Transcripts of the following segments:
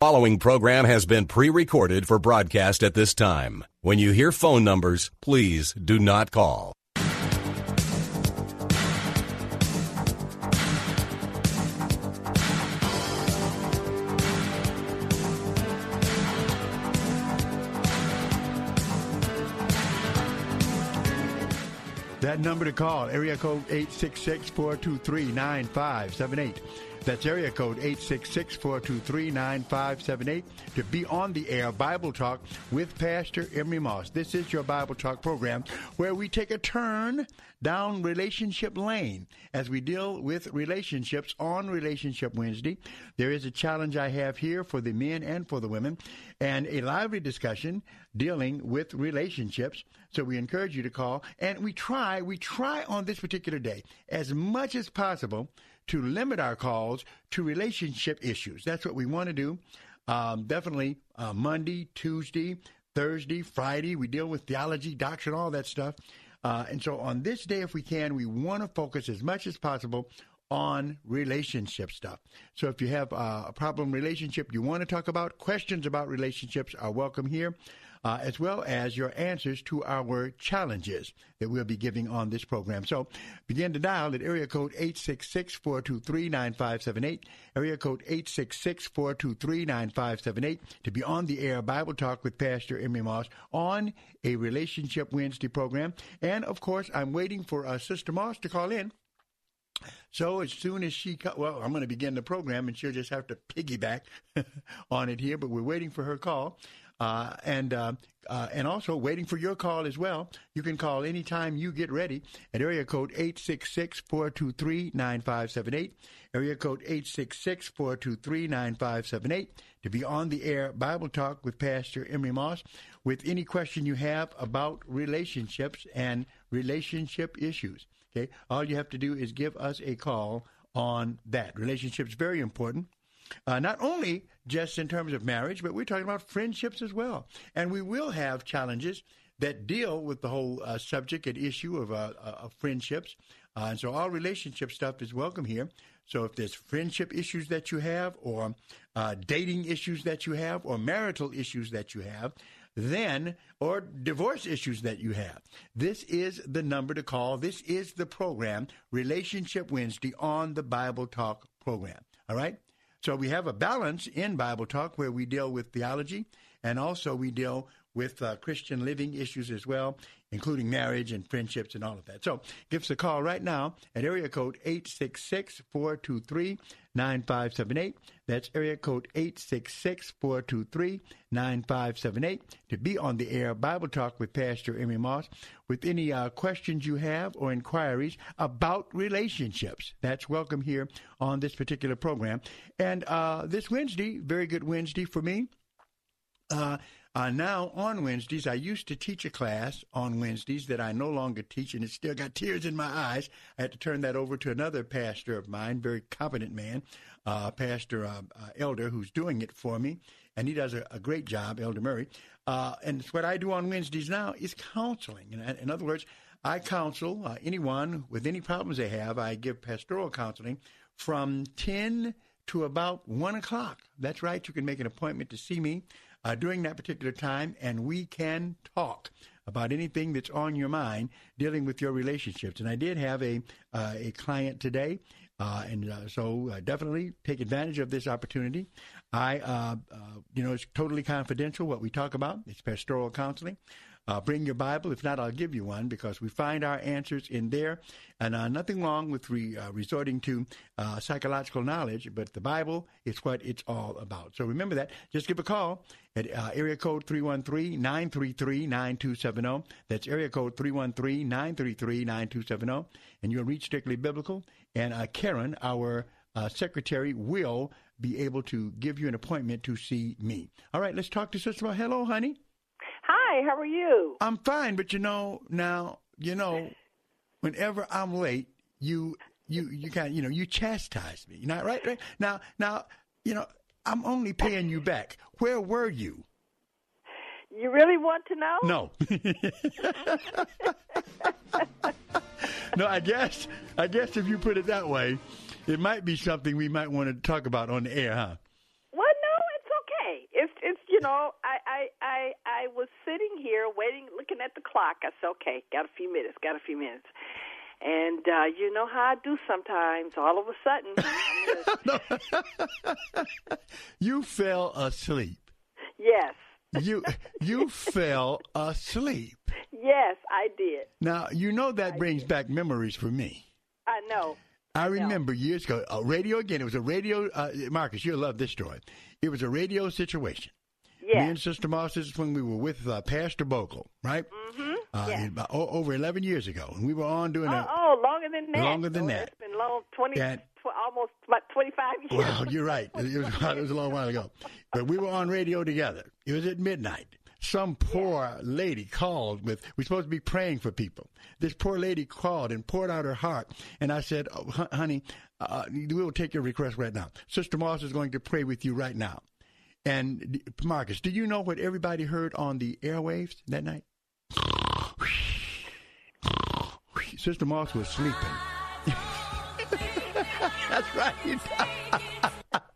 Following program has been pre-recorded for broadcast at this time. When you hear phone numbers, please do not call. That number to call, area code 866-423-9578. That's area code 866-423-9578 to be on the air Bible Talk with Pastor Emery Moss. This is your Bible Talk program where we take a turn down relationship lane as we deal with relationships on Relationship Wednesday. There is a challenge I have here for the men and for the women and a lively discussion dealing with relationships. So we encourage you to call and we try, we try on this particular day as much as possible to limit our calls to relationship issues. That's what we want to do. Um, definitely uh, Monday, Tuesday, Thursday, Friday, we deal with theology, doctrine, all that stuff. Uh, and so on this day, if we can, we want to focus as much as possible on relationship stuff. So if you have uh, a problem relationship you want to talk about, questions about relationships are welcome here uh, as well as your answers to our challenges that we'll be giving on this program. So begin to dial at area code 866-423-9578, area code 866-423-9578 to be on the air Bible Talk with Pastor Emery Moss on a Relationship Wednesday program. And of course, I'm waiting for uh, Sister Moss to call in. So as soon as she, well, I'm going to begin the program, and she'll just have to piggyback on it here. But we're waiting for her call, uh, and uh, uh, and also waiting for your call as well. You can call anytime you get ready at area code 866-423-9578, area code 866-423-9578 to be on the air Bible Talk with Pastor Emery Moss with any question you have about relationships and relationship issues. Okay, all you have to do is give us a call on that. Relationships very important. Uh, not only just in terms of marriage, but we're talking about friendships as well. And we will have challenges that deal with the whole uh, subject and issue of, uh, uh of friendships. Uh, and so all relationship stuff is welcome here. So if there's friendship issues that you have, or uh, dating issues that you have, or marital issues that you have, then, or divorce issues that you have. This is the number to call. This is the program, Relationship Wednesday on the Bible Talk program. All right? So we have a balance in Bible Talk where we deal with theology and also we deal with uh, Christian living issues as well, including marriage and friendships and all of that. So give us a call right now at area code 866 423 9578. That's area code 866 423 9578 to be on the air Bible Talk with Pastor Emery Moss with any uh, questions you have or inquiries about relationships. That's welcome here on this particular program. And uh, this Wednesday, very good Wednesday for me. Uh, uh, now, on Wednesdays, I used to teach a class on Wednesdays that I no longer teach, and it still got tears in my eyes. I had to turn that over to another pastor of mine, very competent man, uh, Pastor uh, uh Elder, who's doing it for me, and he does a, a great job, Elder Murray. Uh, and what I do on Wednesdays now is counseling. In, in other words, I counsel uh, anyone with any problems they have. I give pastoral counseling from 10 to about 1 o'clock. That's right. You can make an appointment to see me uh, during that particular time, and we can talk about anything that's on your mind dealing with your relationships. And I did have a uh, a client today, uh, and uh, so uh, definitely take advantage of this opportunity. I, uh, uh, you know, it's totally confidential what we talk about. It's pastoral counseling. Uh, bring your Bible. If not, I'll give you one because we find our answers in there. And uh, nothing wrong with re, uh, resorting to uh, psychological knowledge, but the Bible is what it's all about. So remember that. Just give a call at uh, area code 313-933-9270. That's area code 313-933-9270. And you'll reach Strictly Biblical. And uh, Karen, our secretary, will be able to give you an appointment to see me. All right, let's talk to Sister. Hello, honey. Hi, how are you? I'm fine, but you know, now, you know, whenever I'm late, you you you kind of, you know, you chastise me. Not right, right? Now, now, you know, I'm only paying you back. Where were you? You really want to know? No. no, I guess I guess if you put it that way, it might be something we might want to talk about on the air, huh? You know, I, I I I was sitting here waiting, looking at the clock. I said, okay, got a few minutes, got a few minutes. And uh, you know how I do sometimes. All of a sudden, you fell asleep. Yes. you you fell asleep. Yes, I did. Now you know that I brings did. back memories for me. I know. I remember years ago, a radio again. It was a radio. Uh, Marcus, you'll love this story. It was a radio situation. Yeah. Me and Sister Moss, this is when we were with uh, Pastor Bogle, right? Mm-hmm. Uh, yeah. about, oh, over 11 years ago. And we were on doing oh, a. Oh, longer than that. Longer than oh, that. It's been long, 20, and, tw- almost about 25 years. Well, you're right. It was, it was a long while ago. But we were on radio together. It was at midnight. Some poor yeah. lady called with, we're supposed to be praying for people. This poor lady called and poured out her heart. And I said, oh, honey, uh, we will take your request right now. Sister Moss is going to pray with you right now. And Marcus, do you know what everybody heard on the airwaves that night? Sister Moss was sleeping. That's right.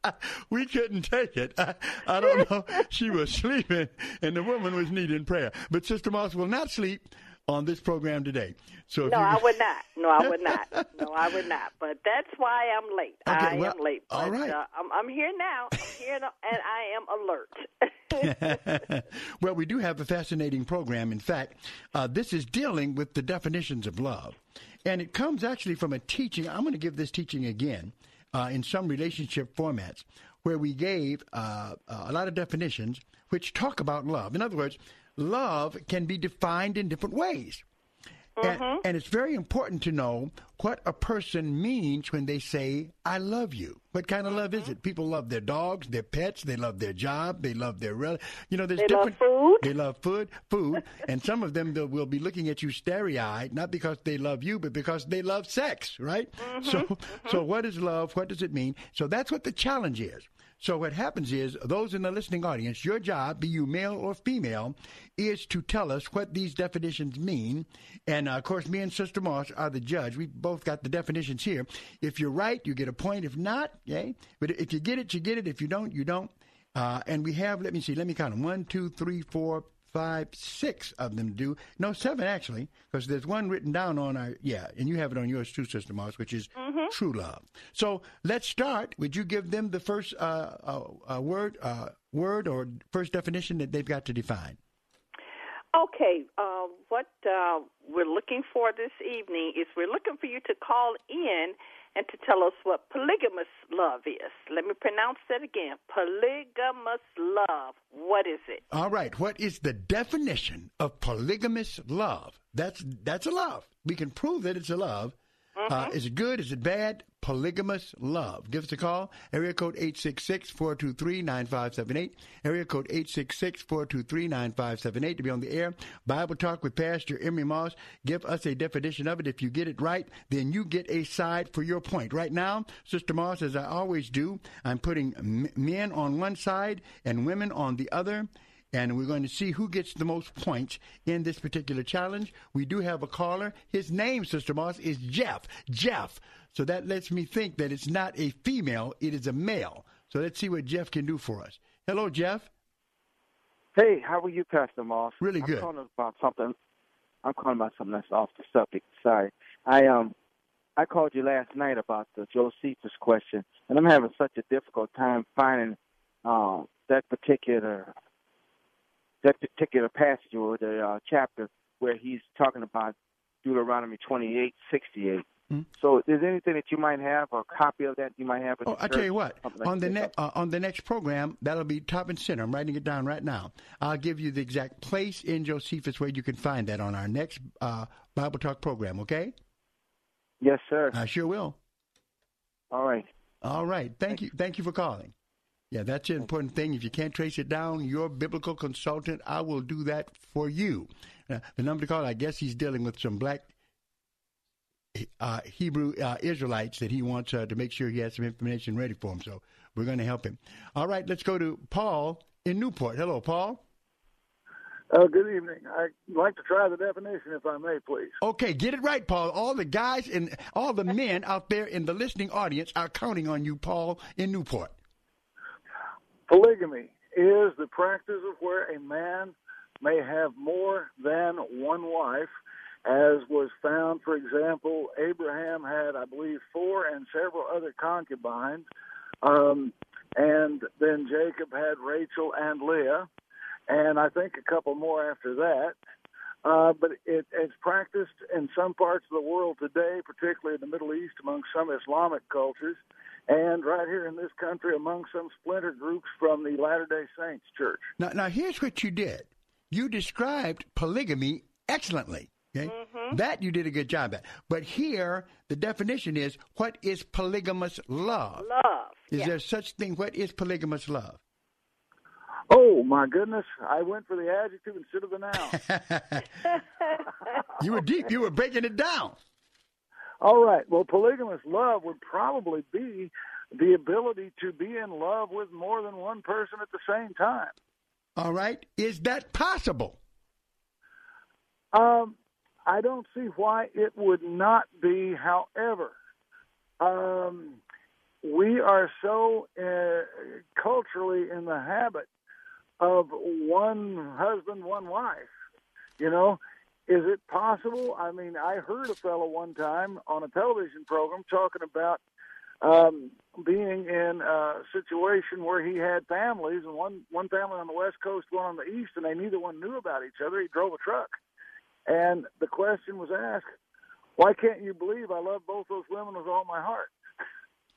we couldn't take it. I, I, don't know. She was sleeping, and the woman was needing prayer. But Sister Moss will not sleep on this program today. So no, you... I would not. No, I would not. No, I would not. But that's why I'm late. Okay, I well, am late. But, all right. Uh, I'm, I'm, here now. I'm here, and I am alert. well, we do have a fascinating program. In fact, uh, this is dealing with the definitions of love, and it comes actually from a teaching. I'm going to give this teaching again uh, in some relationship formats where we gave uh, a lot of definitions which talk about love. In other words love can be defined in different ways. Mm-hmm. And, and, it's very important to know what a person means when they say, I love you. What kind of mm-hmm. love is it? People love their dogs, their pets, they love their job, they love their, rel- you know, there's they different. Love food. They love food, food. and some of them will be looking at you starry eyed, not because they love you, but because they love sex, right? Mm-hmm. So, mm-hmm. so what is love? What does it mean? So that's what the challenge is. So what happens is those in the listening audience, your job, be you male or female, is to tell us what these definitions mean. And uh, of course, me and Sister Moss are the judge. We both got the definitions here. If you're right, you get a point. If not, okay. But if you get it, you get it. If you don't, you don't. Uh, and we have, let me see, let me count them. One, two, three, four, five, six of them do. No, seven actually, because there's one written down on our, yeah, and you have it on yours too, Sister Moss, which is mm-hmm. true love. So let's start. Would you give them the first uh, uh, uh, word, uh, word or first definition that they've got to define? Okay, uh, what uh, we're looking for this evening is we're looking for you to call in and to tell us what polygamous love is. Let me pronounce that again. Polygamous love. What is it? All right. What is the definition of polygamous love? That's that's a love. We can prove that it's a love. Mm-hmm. Uh, is it good? Is it bad? Polygamous love. Give us a call. Area code 866-423-9578. Area code 866-423-9578 to be on the air. Bible Talk with Pastor Emery Moss. Give us a definition of it. If you get it right, then you get a side for your point. Right now, Sister Moss, as I always do, I'm putting men on one side and women on the other and we're going to see who gets the most points in this particular challenge. We do have a caller. His name, Sister Moss, is Jeff. Jeff. So that lets me think that it's not a female, it is a male. So let's see what Jeff can do for us. Hello, Jeff. Hey, how are you, Pastor Moss? Really good. I'm calling about something. I'm calling about something that's off the subject. Sorry. I um I called you last night about the Josephus question, and I'm having such a difficult time finding uh, that particular that particular passage or the uh, chapter where he's talking about Deuteronomy twenty eight sixty eight. Mm-hmm. So, is there anything that you might have, or a copy of that you might have? Oh, I tell you what, like on the next uh, on the next program, that'll be top and center. I'm writing it down right now. I'll give you the exact place in Josephus where you can find that on our next uh, Bible Talk program. Okay? Yes, sir. I sure will. All right. All right. Thank you. Thank you for calling. Yeah, that's an important thing. If you can't trace it down, your biblical consultant, I will do that for you. Uh, the number to call, I guess he's dealing with some black uh, Hebrew uh, Israelites that he wants uh, to make sure he has some information ready for him. So we're going to help him. All right, let's go to Paul in Newport. Hello, Paul. Uh, good evening. I'd like to try the definition, if I may, please. Okay, get it right, Paul. All the guys and all the men out there in the listening audience are counting on you, Paul, in Newport. Polygamy is the practice of where a man may have more than one wife as was found, for example, Abraham had, I believe, four and several other concubines. Um, and then Jacob had Rachel and Leah, and I think a couple more after that. Uh, but it, it's practiced in some parts of the world today, particularly in the Middle East, among some Islamic cultures, and right here in this country among some splinter groups from the Latter day Saints Church. Now, now here's what you did you described polygamy excellently. Okay? Mm-hmm. That you did a good job at. But here, the definition is what is polygamous love? Love. Is yeah. there such thing? What is polygamous love? Oh my goodness! I went for the adjective instead of the noun. you were deep. You were breaking it down. All right. Well, polygamous love would probably be the ability to be in love with more than one person at the same time. All right. Is that possible? Um, I don't see why it would not be. However, um, we are so uh, culturally in the habit of one husband, one wife. You know, is it possible? I mean, I heard a fellow one time on a television program talking about um, being in a situation where he had families, and one one family on the west coast, one on the east, and they neither one knew about each other. He drove a truck. And the question was asked, why can't you believe I love both those women with all my heart?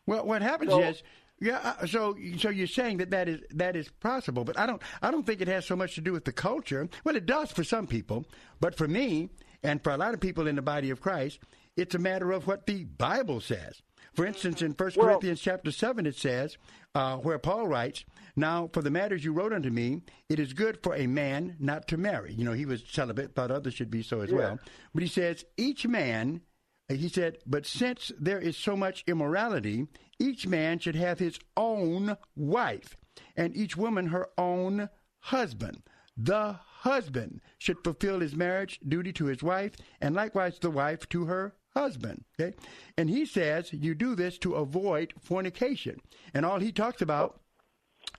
Well, what happens so, is, yeah. Uh, so, so you're saying that that is that is possible, but I don't. I don't think it has so much to do with the culture. Well, it does for some people, but for me and for a lot of people in the body of Christ, it's a matter of what the Bible says. For instance, in 1 well, Corinthians chapter 7, it says, uh, where Paul writes, Now, for the matters you wrote unto me, it is good for a man not to marry. You know, he was celibate, thought others should be so as yeah. well. But he says, Each man, he said, but since there is so much immorality, each man should have his own wife, and each woman her own husband. The husband should fulfill his marriage duty to his wife, and likewise the wife to her husband. Okay? And he says you do this to avoid fornication. And all he talks about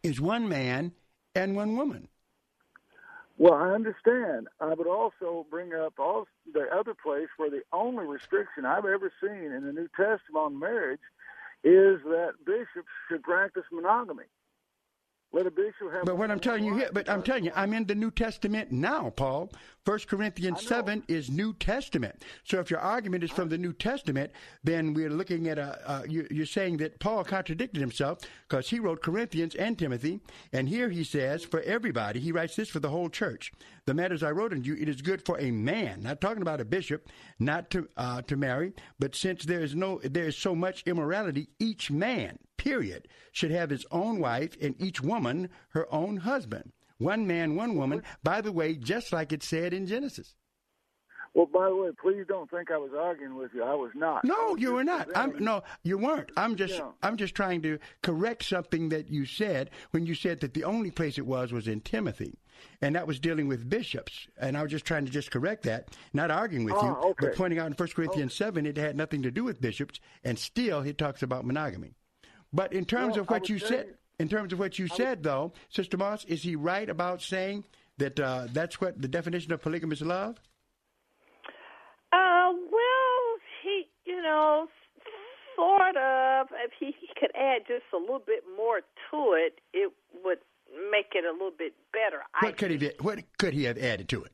is one man and one woman. Well, I understand. I would also bring up all the other place where the only restriction I've ever seen in the New Testament on marriage is that bishops should practice monogamy. Let a bishop have. But what I'm telling you here, but I'm telling you, I'm in the New Testament now, Paul. First Corinthians seven is New Testament. So if your argument is from the New Testament, then we're looking at a. Uh, you, you're saying that Paul contradicted himself because he wrote Corinthians and Timothy, and here he says for everybody, he writes this for the whole church. The matters I wrote unto you, it is good for a man, not talking about a bishop, not to uh, to marry, but since there is no, there is so much immorality, each man period, should have his own wife and each woman her own husband. One man, one woman, by the way, just like it said in Genesis. Well, by the way, please don't think I was arguing with you. I was not. No, was you were not. I'm, no, you weren't. I'm just, yeah. I'm just trying to correct something that you said when you said that the only place it was was in Timothy, and that was dealing with bishops. And I was just trying to just correct that, not arguing with you, ah, okay. but pointing out in 1 Corinthians okay. seven it had nothing to do with bishops, and still he talks about monogamy. But in terms well, of what you said, in terms of what you said, though, Sister Moss, is he right about saying that uh, that's what the definition of polygamous love? Uh, well, he, you know, sort of. If he, he could add just a little bit more to it, it would make it a little bit better. What could he? What could he have added to it?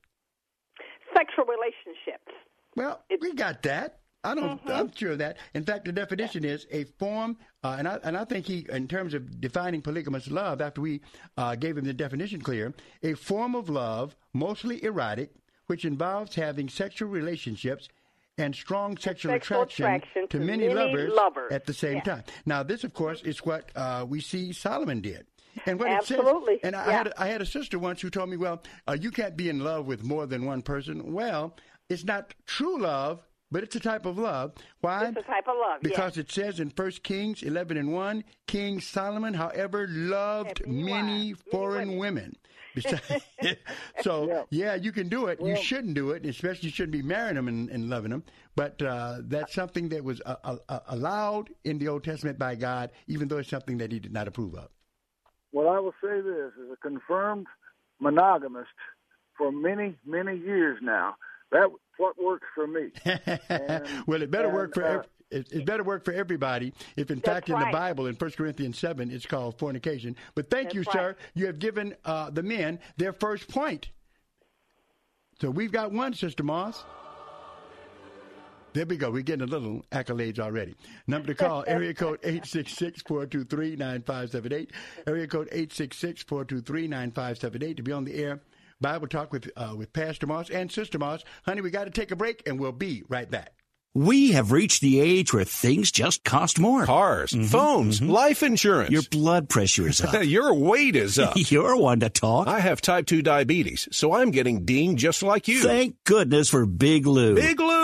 Sexual relationships. Well, it, we got that. I don't. Mm-hmm. I'm sure of that. In fact, the definition is a form, uh, and I and I think he, in terms of defining polygamous love, after we uh, gave him the definition clear, a form of love mostly erotic, which involves having sexual relationships and strong sexual, sexual attraction, attraction, to, many, many lovers, lovers, at the same yeah. time. Now, this, of course, is what uh, we see Solomon did. And what Absolutely. It says, and I, yeah. had I had a sister once who told me, "Well, uh, you can't be in love with more than one person." Well, it's not true love, but it's a type of love. Why? It's a type of love. Because yes. it says in First Kings eleven and one, King Solomon, however, loved Many many wives, foreign many women. so Yeah. yeah. you can do it. you shouldn't do it, especially you shouldn't be marrying them and, and loving them. But uh, that's something that was uh, uh, allowed in the Old Testament by God, even though it's something that He did not approve of. Well, I will say this as a confirmed monogamist for many, many years now. That's what works for me. And- well, it better work for uh, it, it better work for everybody. If in fact in the. Bible in 1 Corinthians seven it's called fornication. But thank That's you, right. sir. You have given uh, the men their first point. So we've got one, Sister Moss. There we go. We're getting a little accolades already. Number to call, area code 866-423-9578. Area code 866-423-9578 to be on the air. Bible Talk with uh, with Pastor Moss and Sister Moss. Honey, we got to take a break, and we'll be right back. We have reached the age where things just cost more. Cars, phones, life insurance. Your blood pressure is up. Your weight is up. You're one to talk. I have type 2 diabetes, so I'm getting dinged just like you. Thank goodness for Big Lou. Big Lou!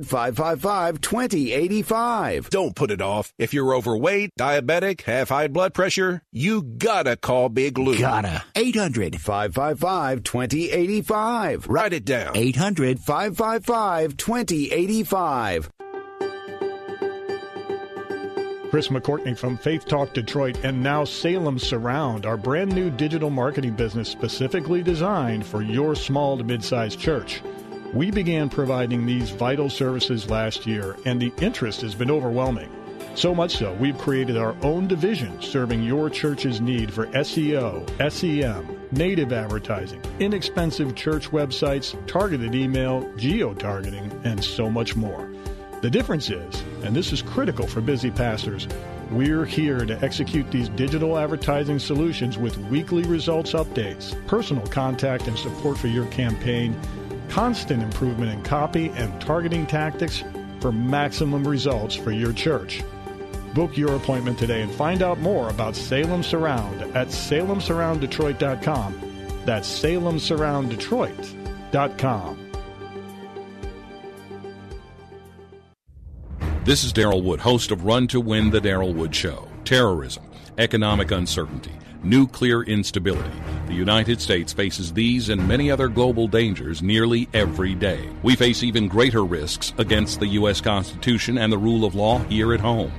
555 2085. Don't put it off. If you're overweight, diabetic, have high blood pressure, you gotta call Big Lou. Gotta. 800 555 2085. Write it down. 800 555 2085. Chris McCourtney from Faith Talk Detroit and now Salem Surround, our brand new digital marketing business specifically designed for your small to mid sized church. We began providing these vital services last year, and the interest has been overwhelming. So much so, we've created our own division serving your church's need for SEO, SEM, native advertising, inexpensive church websites, targeted email, geo targeting, and so much more. The difference is, and this is critical for busy pastors, we're here to execute these digital advertising solutions with weekly results updates, personal contact and support for your campaign, constant improvement in copy and targeting tactics for maximum results for your church. Book your appointment today and find out more about Salem Surround at salemsurrounddetroit.com. That's salemsurrounddetroit.com. This is Daryl Wood, host of Run to Win the Daryl Wood Show. Terrorism, economic uncertainty, nuclear instability. The United States faces these and many other global dangers nearly every day. We face even greater risks against the U.S. Constitution and the rule of law here at home.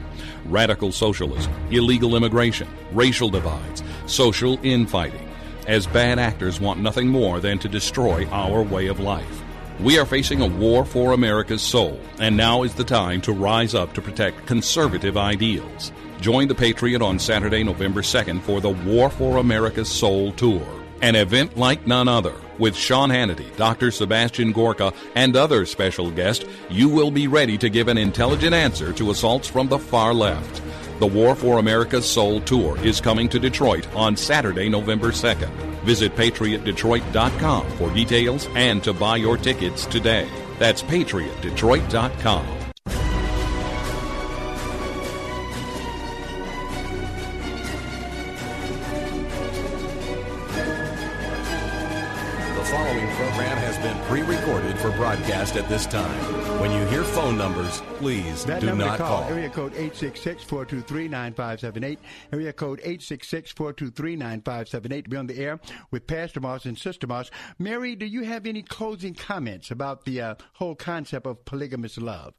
Radical socialism, illegal immigration, racial divides, social infighting, as bad actors want nothing more than to destroy our way of life. We are facing a war for America's soul, and now is the time to rise up to protect conservative ideals. Join the Patriot on Saturday, November 2nd for the War for America's Soul Tour, an event like none other. With Sean Hannity, Dr. Sebastian Gorka, and other special guests, you will be ready to give an intelligent answer to assaults from the far left. The War for America's Soul Tour is coming to Detroit on Saturday, November 2nd. Visit patriotdetroit.com for details and to buy your tickets today. That's patriotdetroit.com. broadcast at this time. When you hear phone numbers, please That do number not to call, call. area code 866-423-9578. Area code 866-423-9578 to be on the air with Pastor Moss and Sister Moss. Mary, do you have any closing comments about the uh, whole concept of polygamous love?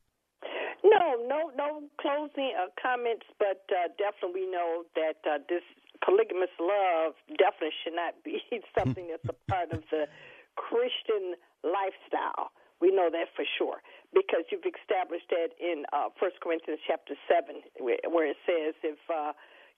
No, no, no closing uh, comments, but uh, definitely we know that uh, this polygamous love definitely should not be something that's a part of the Christian lifestyle. We know that for sure because you've established that in uh, 1 Corinthians chapter 7, where, where it says if. Uh,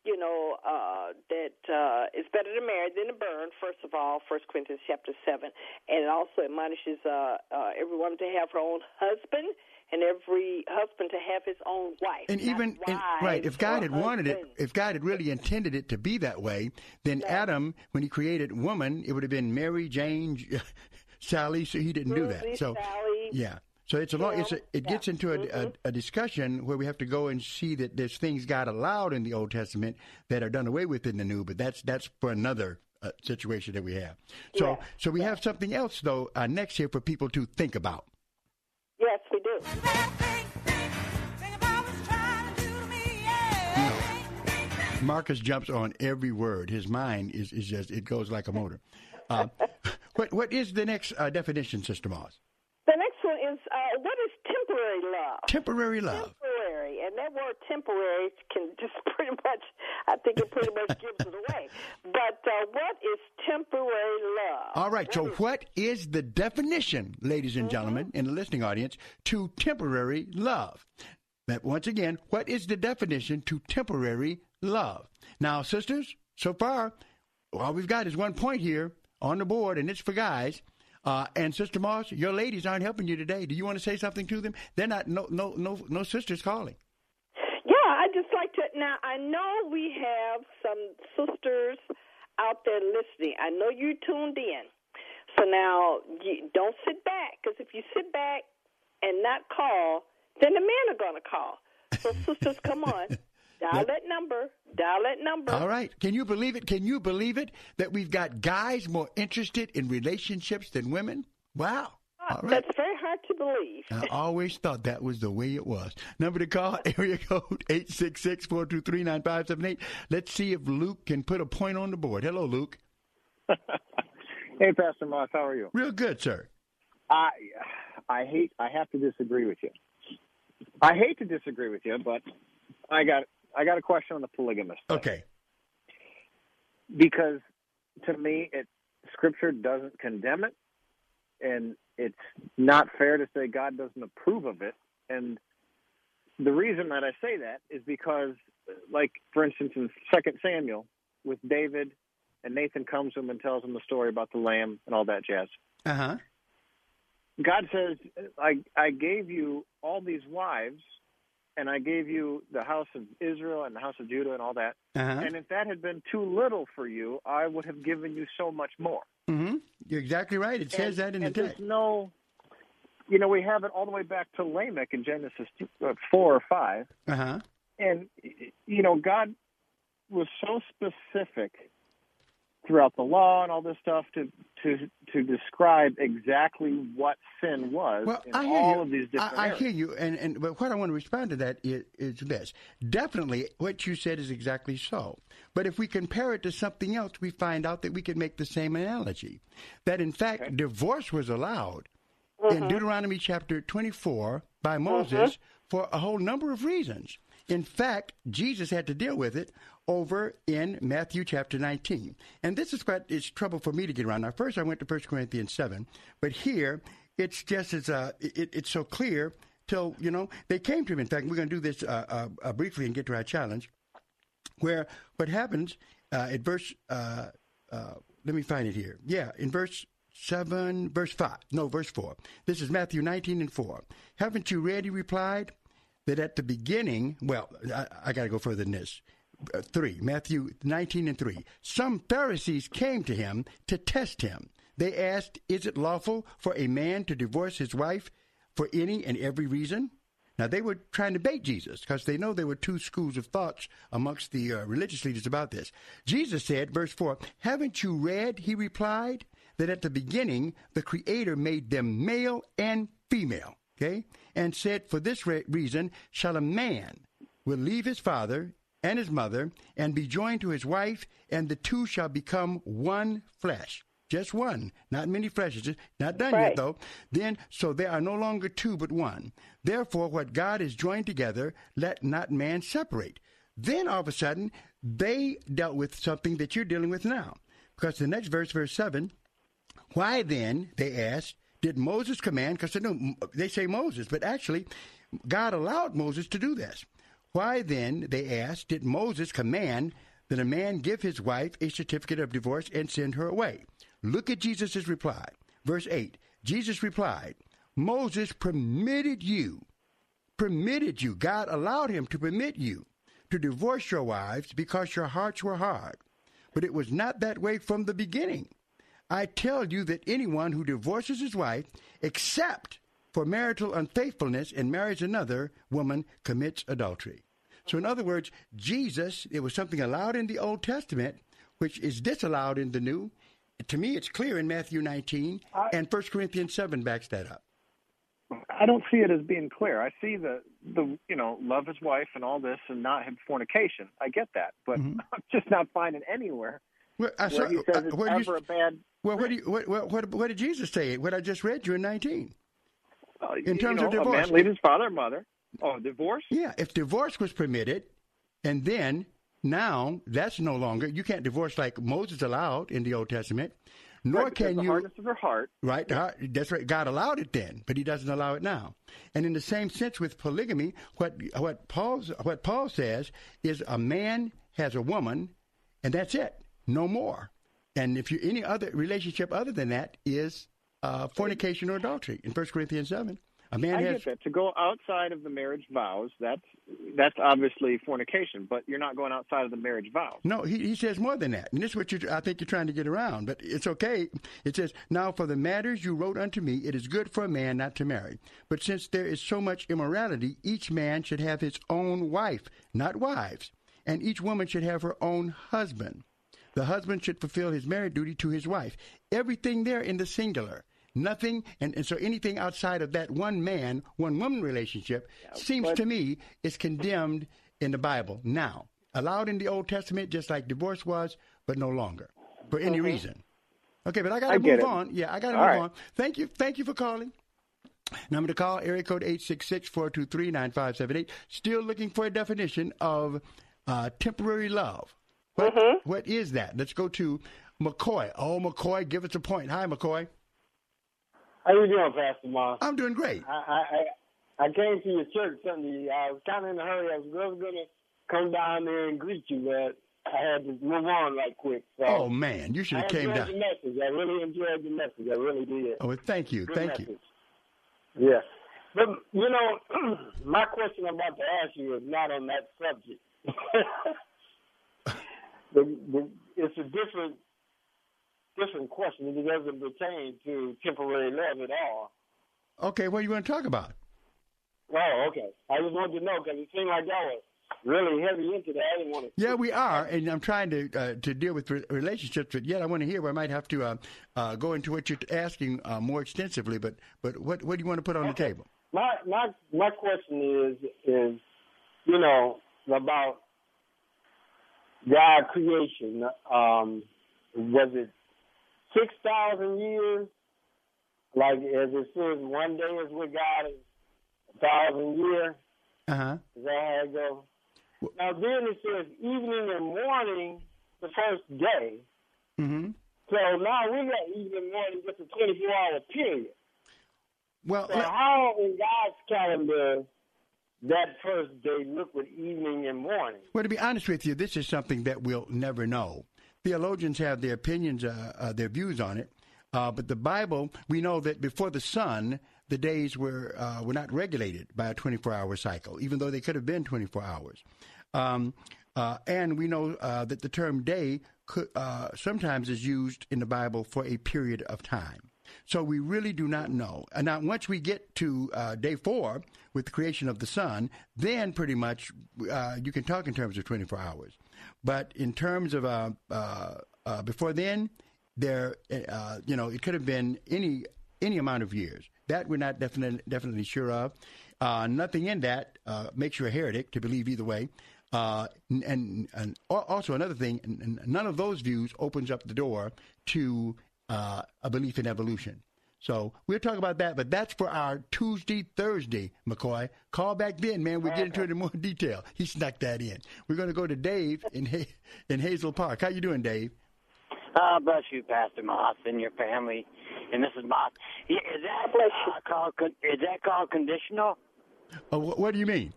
you know uh, that uh, it's better to marry than to burn. First of all, First Corinthians chapter seven, and it also admonishes uh, uh, everyone to have her own husband, and every husband to have his own wife. And even and, right, if God had wanted it, if God had really intended it to be that way, then Adam, when he created woman, it would have been Mary, Jane, Sally. So he didn't do that. So Sally, yeah. So it's a long. It's a, it Yeah. gets into a, a, a discussion where we have to go and see that there's things God allowed in the Old Testament that are done away with in the New, but that's that's for another uh, situation that we have. So Yeah. so we have something else though uh, next here for people to think about. Yes, we do. Marcus jumps on every word. His mind is, is just it goes like a motor. Uh, what what is the next uh, definition, Sister Moss? The next one is uh, what is temporary love? Temporary love. Temporary, and that word temporary can just pretty much, I think it pretty much gives it away. But uh, what is temporary love? All right. So what is the definition, ladies and gentlemen, in the listening audience, to temporary love? But once again, what is the definition to temporary love? Now, sisters, so far, all we've got is one point here on the board, and it's for guys. Uh, and Sister Moss, your ladies aren't helping you today. Do you want to say something to them? They're not. No, no, no, no sisters calling. Yeah, I just like to. Now, I know we have some sisters out there listening. I know you tuned in. So now, you don't sit back, because if you sit back and not call, then the men are going to call. So, sisters, come on. Dial that number. Dial that number. All right. Can you believe it? Can you believe it that we've got guys more interested in relationships than women? Wow. Ah, All right. That's very hard to believe. I always thought that was the way it was. Number to call, area code 866-423-9578. Let's see if Luke can put a point on the board. Hello, Luke. Hey, Pastor Moss, how are you? Real good, sir. I I hate I have to disagree with you. I hate to disagree with you, but I got I got a question on the polygamous. thing. Okay. Because to me, it Scripture doesn't condemn it, and it's not fair to say God doesn't approve of it. And the reason that I say that is because, like for instance, in Second Samuel with David, and Nathan comes to him and tells him the story about the lamb and all that jazz. Uh huh. God says, I, I gave you all these wives, and I gave you the house of Israel and the house of Judah and all that. Uh-huh. And if that had been too little for you, I would have given you so much more. Mm-hmm. You're exactly right. It says that in the and text. there's no, you know, we have it all the way back to Lamech in Genesis uh, 4 or 5. Uh huh. And, you know, God was so specific throughout the law and all this stuff to to to describe exactly what sin was Well, in I hear all you. of these different I, I hear you, and, and but what I want to respond to that is, is this: definitely, what you said is exactly so. But if we compare it to something else, we find out that we can make the same analogy. That in fact, divorce was allowed in mm-hmm. Deuteronomy chapter twenty-four by Moses mm-hmm. for a whole number of reasons. In fact, Jesus had to deal with it over in Matthew chapter 19. And this is what is trouble for me to get around. Now, first I went to 1 Corinthians 7, but here it's just as uh, it, it's so clear till, you know, they came to him. In fact, we're going to do this uh, uh, uh, briefly and get to our challenge, where what happens uh, at verse, uh, let me find it here. Yeah, in verse 7, verse 5, no, verse 4. This is Matthew 19 and 4. Haven't you read, he replied, that at the beginning, well, I, I got to go further than this. Uh, 3, Matthew 19 and 3. Some Pharisees came to him to test him. They asked, Is it lawful for a man to divorce his wife for any and every reason? Now, they were trying to bait Jesus because they know there were two schools of thoughts amongst the uh, religious leaders about this. Jesus said, verse 4, Haven't you read, he replied, that at the beginning the Creator made them male and female, okay? And said, For this re- reason shall a man will leave his father and his mother and be joined to his wife, and the two shall become one flesh. Just one, not many fleshes. Not done Right. yet, though. Then, so there are no longer two but one. Therefore, what God has joined together, let not man separate. Then, all of a sudden, they dealt with something that you're dealing with now. Because the next verse, verse 7, why then, they asked, did Moses command? Because they, they say Moses, but actually, God allowed Moses to do this. Why then, they asked, did Moses command that a man give his wife a certificate of divorce and send her away? Look at Jesus' reply. Verse 8 Jesus replied, Moses permitted you, permitted you, God allowed him to permit you to divorce your wives because your hearts were hard. But it was not that way from the beginning. I tell you that anyone who divorces his wife, except for marital unfaithfulness, and marries another woman, commits adultery. So, in other words, Jesus, it was something allowed in the Old Testament, which is disallowed in the New. To me, it's clear in Matthew 19, and 1 Corinthians 7 backs that up. I don't see it as being clear. I see the the you know love his wife and all this and not have fornication. I get that, but mm-hmm. I'm just not finding anywhere Well, I where he says it's do you- a bad. Well, what, do you, what, what, what, did Jesus say? What I just read you in 19. Uh, in terms know, of a divorce. man leave his father and mother. Oh, divorce? Yeah, if divorce was permitted, and then now that's no longer, you can't divorce like Moses allowed in the Old Testament, nor Right, can the you. hardness of her heart. Right, the heart- that's right. God allowed it then, but He doesn't allow it now. And in the same sense with polygamy, what what Paul's what Paul says is a man has a woman, and that's it, no more. And if you any other relationship other than that is uh, fornication or adultery in 1 Corinthians seven. A man I has get that. To go outside of the marriage vows, that's that's obviously fornication, but you're not going outside of the marriage vows. No, he, he says more than that. And this is what you, I think you're trying to get around, but it's okay. It says, Now for the matters you wrote unto me, it is good for a man not to marry. But since there is so much immorality, each man should have his own wife, not wives, and each woman should have her own husband. The husband should fulfill his married duty to his wife. Everything there in the singular. Nothing, and, and so anything outside of that one man, one woman relationship seems to me is condemned in the Bible now. Allowed in the Old Testament, just like divorce was, but no longer for any Mhm. reason. Okay, but I got to move it. on. Yeah, I got to move right. on. Thank you. Thank you for calling. Number to call, area code 866-423-9578. Still looking for a definition of uh, temporary love. What, Mm-hmm. what is that? Let's go to McCoy. Oh, McCoy, give us a point. Hi, McCoy. How you doing, Pastor Moss? I'm doing great. I, I I came to your church Sunday. I was kind of in a hurry. I was really gonna come down there and greet you, but I had to move on right quick. So Oh, man, you should have came down. the message. I really enjoyed the message. I really did. Oh, thank you. Good thank you. message. Yeah. But, you know, my question I'm about to ask you is not on that subject. the, the, it's a different different question. It doesn't pertain to temporary love at all. Okay, what do you want to talk about? Oh, okay. I just wanted to know because it seemed like y'all was really heavy into that. I didn't want to. Yeah, we are, and I'm trying to uh, to deal with re- relationships, but yet I want to hear where I might have to uh, uh, go into what you're asking uh, more extensively. But but what what do you want to put on the table? My my my question is is you know about God creation. Um, was it six thousand years? Like as it says, one day is with God is a thousand years. Uh huh. Is that how it goes? Now then it says evening and morning the first day. Mm-hmm. So now we got evening and morning just a twenty four hour period. Well, So how in God's calendar that first day look with evening and morning? Well, to be honest with you, this is something that we'll never know. Theologians have their opinions, uh, uh, their views on it, uh, but the Bible, we know that before the sun, the days were uh, were not regulated by a 24-hour cycle, even though they could have been 24 hours. Um, uh, and we know uh, that the term day could, uh, sometimes is used in the Bible for a period of time. So we really do not know. And now, once we get to uh, day four with the creation of the sun, then pretty much uh, you can talk in terms of 24 hours. But in terms of uh, uh, uh, before then, there, uh, you know, it could have been any any amount of years. That we're not definitely definitely sure of. Uh, nothing in that uh, makes you a heretic to believe either way. Uh, and, and also another thing, none of those views opens up the door to uh, a belief in evolution. So we'll talk about that, but that's for our Tuesday, Thursday, McCoy. Call back then, man. We'll get into it in more detail. He snuck that in. We're going to go to Dave in ha- in Hazel Park. How you doing, Dave? Uh, bless you, Pastor Moss, and your family. And Mrs. is Moss. Yeah, is that uh, called is that called conditional? Uh, what do you mean?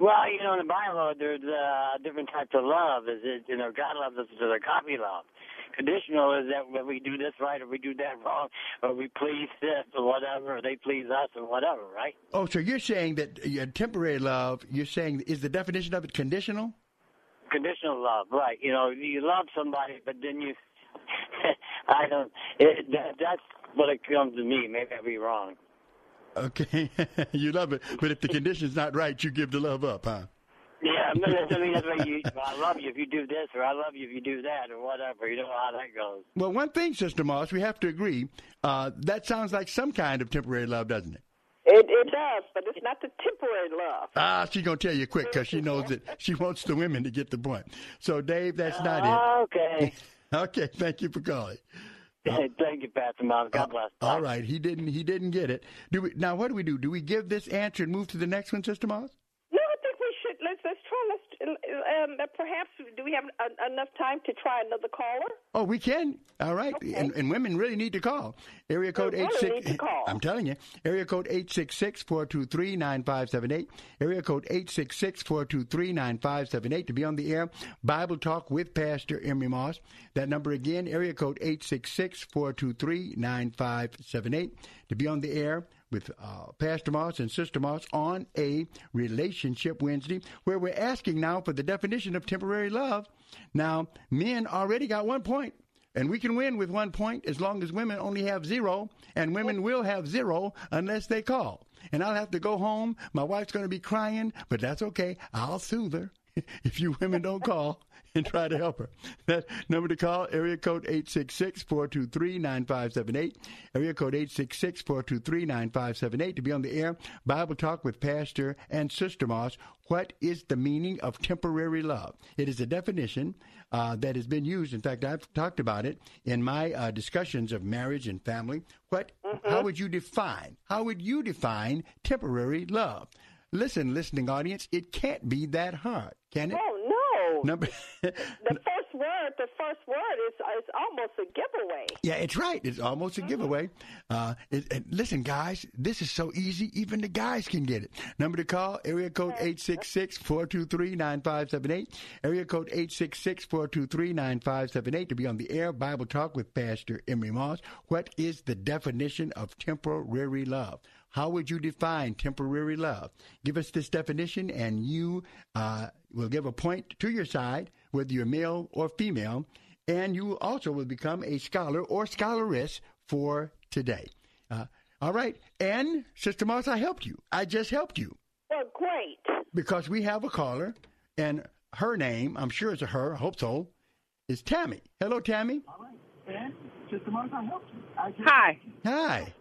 Well, you know, in the Bible, there's uh, different types of love. Is it, you know, God loves us with agape love. Conditional is that when we do this right or we do that wrong, or we please this or whatever, or they please us or whatever, right? Oh, so you're saying that uh, temporary love, you're saying, is the definition of it conditional? Conditional love, right. You know, you love somebody, but then you, I don't, it, that, that's what it comes to me. Maybe I'll be wrong. Okay, you love it, but if the condition's not right, you give the love up, huh? Yeah, I mean that's why you. I love you if you do this, or I love you if you do that, or whatever. You know how that goes. Well, one thing, Sister Moss, we have to agree. Uh, that sounds like some kind of temporary love, doesn't it? It, it does, but it's not the temporary love. Ah, she's gonna tell you quick because she knows that she wants the women to get the point. So, Dave, that's not uh, it. Okay. okay. Thank you for calling. Thank you, Pastor Mom. God bless. All right, he didn't. He didn't get it. Do we now? What do we do? Do we give this answer and move to the next one, Sister Moss? No, I think we should. Let's let's try. Let's um, perhaps do we have a, enough time to try another caller? Oh, we can. All right, okay. and, and, women really need to call. Area code eight six. I'm telling you, area code eight six six four two three nine five seven eight. Area code eight six six four two three nine five seven eight to be on the air. Bible talk with Pastor Emery Moss. That number again, area code eight six six four two three nine five seven eight to be on the air with uh, Pastor Moss and Sister Moss on a Relationship Wednesday, where we're asking now for the definition of temporary love. Now, men already got one point, and we can win with one point as long as women only have zero, and women will have zero unless they call. And I'll have to go home. My wife's going to be crying, but that's okay. I'll soothe her if you women don't call and try to help her. That number to call, area code 866-423-9578. Area code 866-423-9578 to be on the air. Bible Talk with Pastor and Sister Moss. What is the meaning of temporary love? It is a definition uh, that has been used. In fact, I've talked about it in my uh, discussions of marriage and family. What? Mm-hmm. How would you define? How would you define temporary love? Listen, listening audience, it can't be that hard, can it? Oh no. Number the first word, the first word is is almost a giveaway. Yeah, it's right. It's almost a mm-hmm. giveaway. Uh, it, listen, guys, this is so easy. Even the guys can get it. Number to call: area code eight six six four two three nine five seven eight. Area code eight six six four two three nine five seven eight to be on the air. Bible talk with Pastor Emery Moss. What is the definition of temporary love? How would you define temporary love? Give us this definition, and you uh, will give a point to your side, whether you're male or female, and you also will become a scholar or scholaress for today. Uh, all right. And, Sister Moss, I helped you. I just helped you. Well, great. Because we have a caller, and her name, I'm sure it's a her, I hope so, is Tammy. Hello, Tammy. All right. And, Sister Moss, I helped you. I Hi. Hi.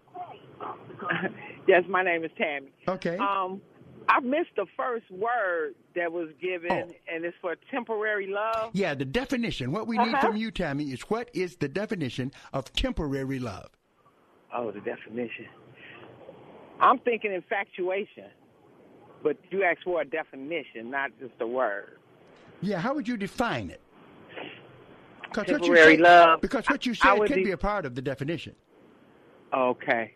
yes, my name is Tammy. Okay. Um, I missed the first word that was given, oh. and it's for temporary love. Yeah, the definition. What we uh-huh. need from you, Tammy, is what is the definition of temporary love? Oh, the definition. I'm thinking infatuation, but you asked for a definition, not just a word. Yeah, how would you define it? Temporary said, love. Because what you said can be a part of the definition. Okay.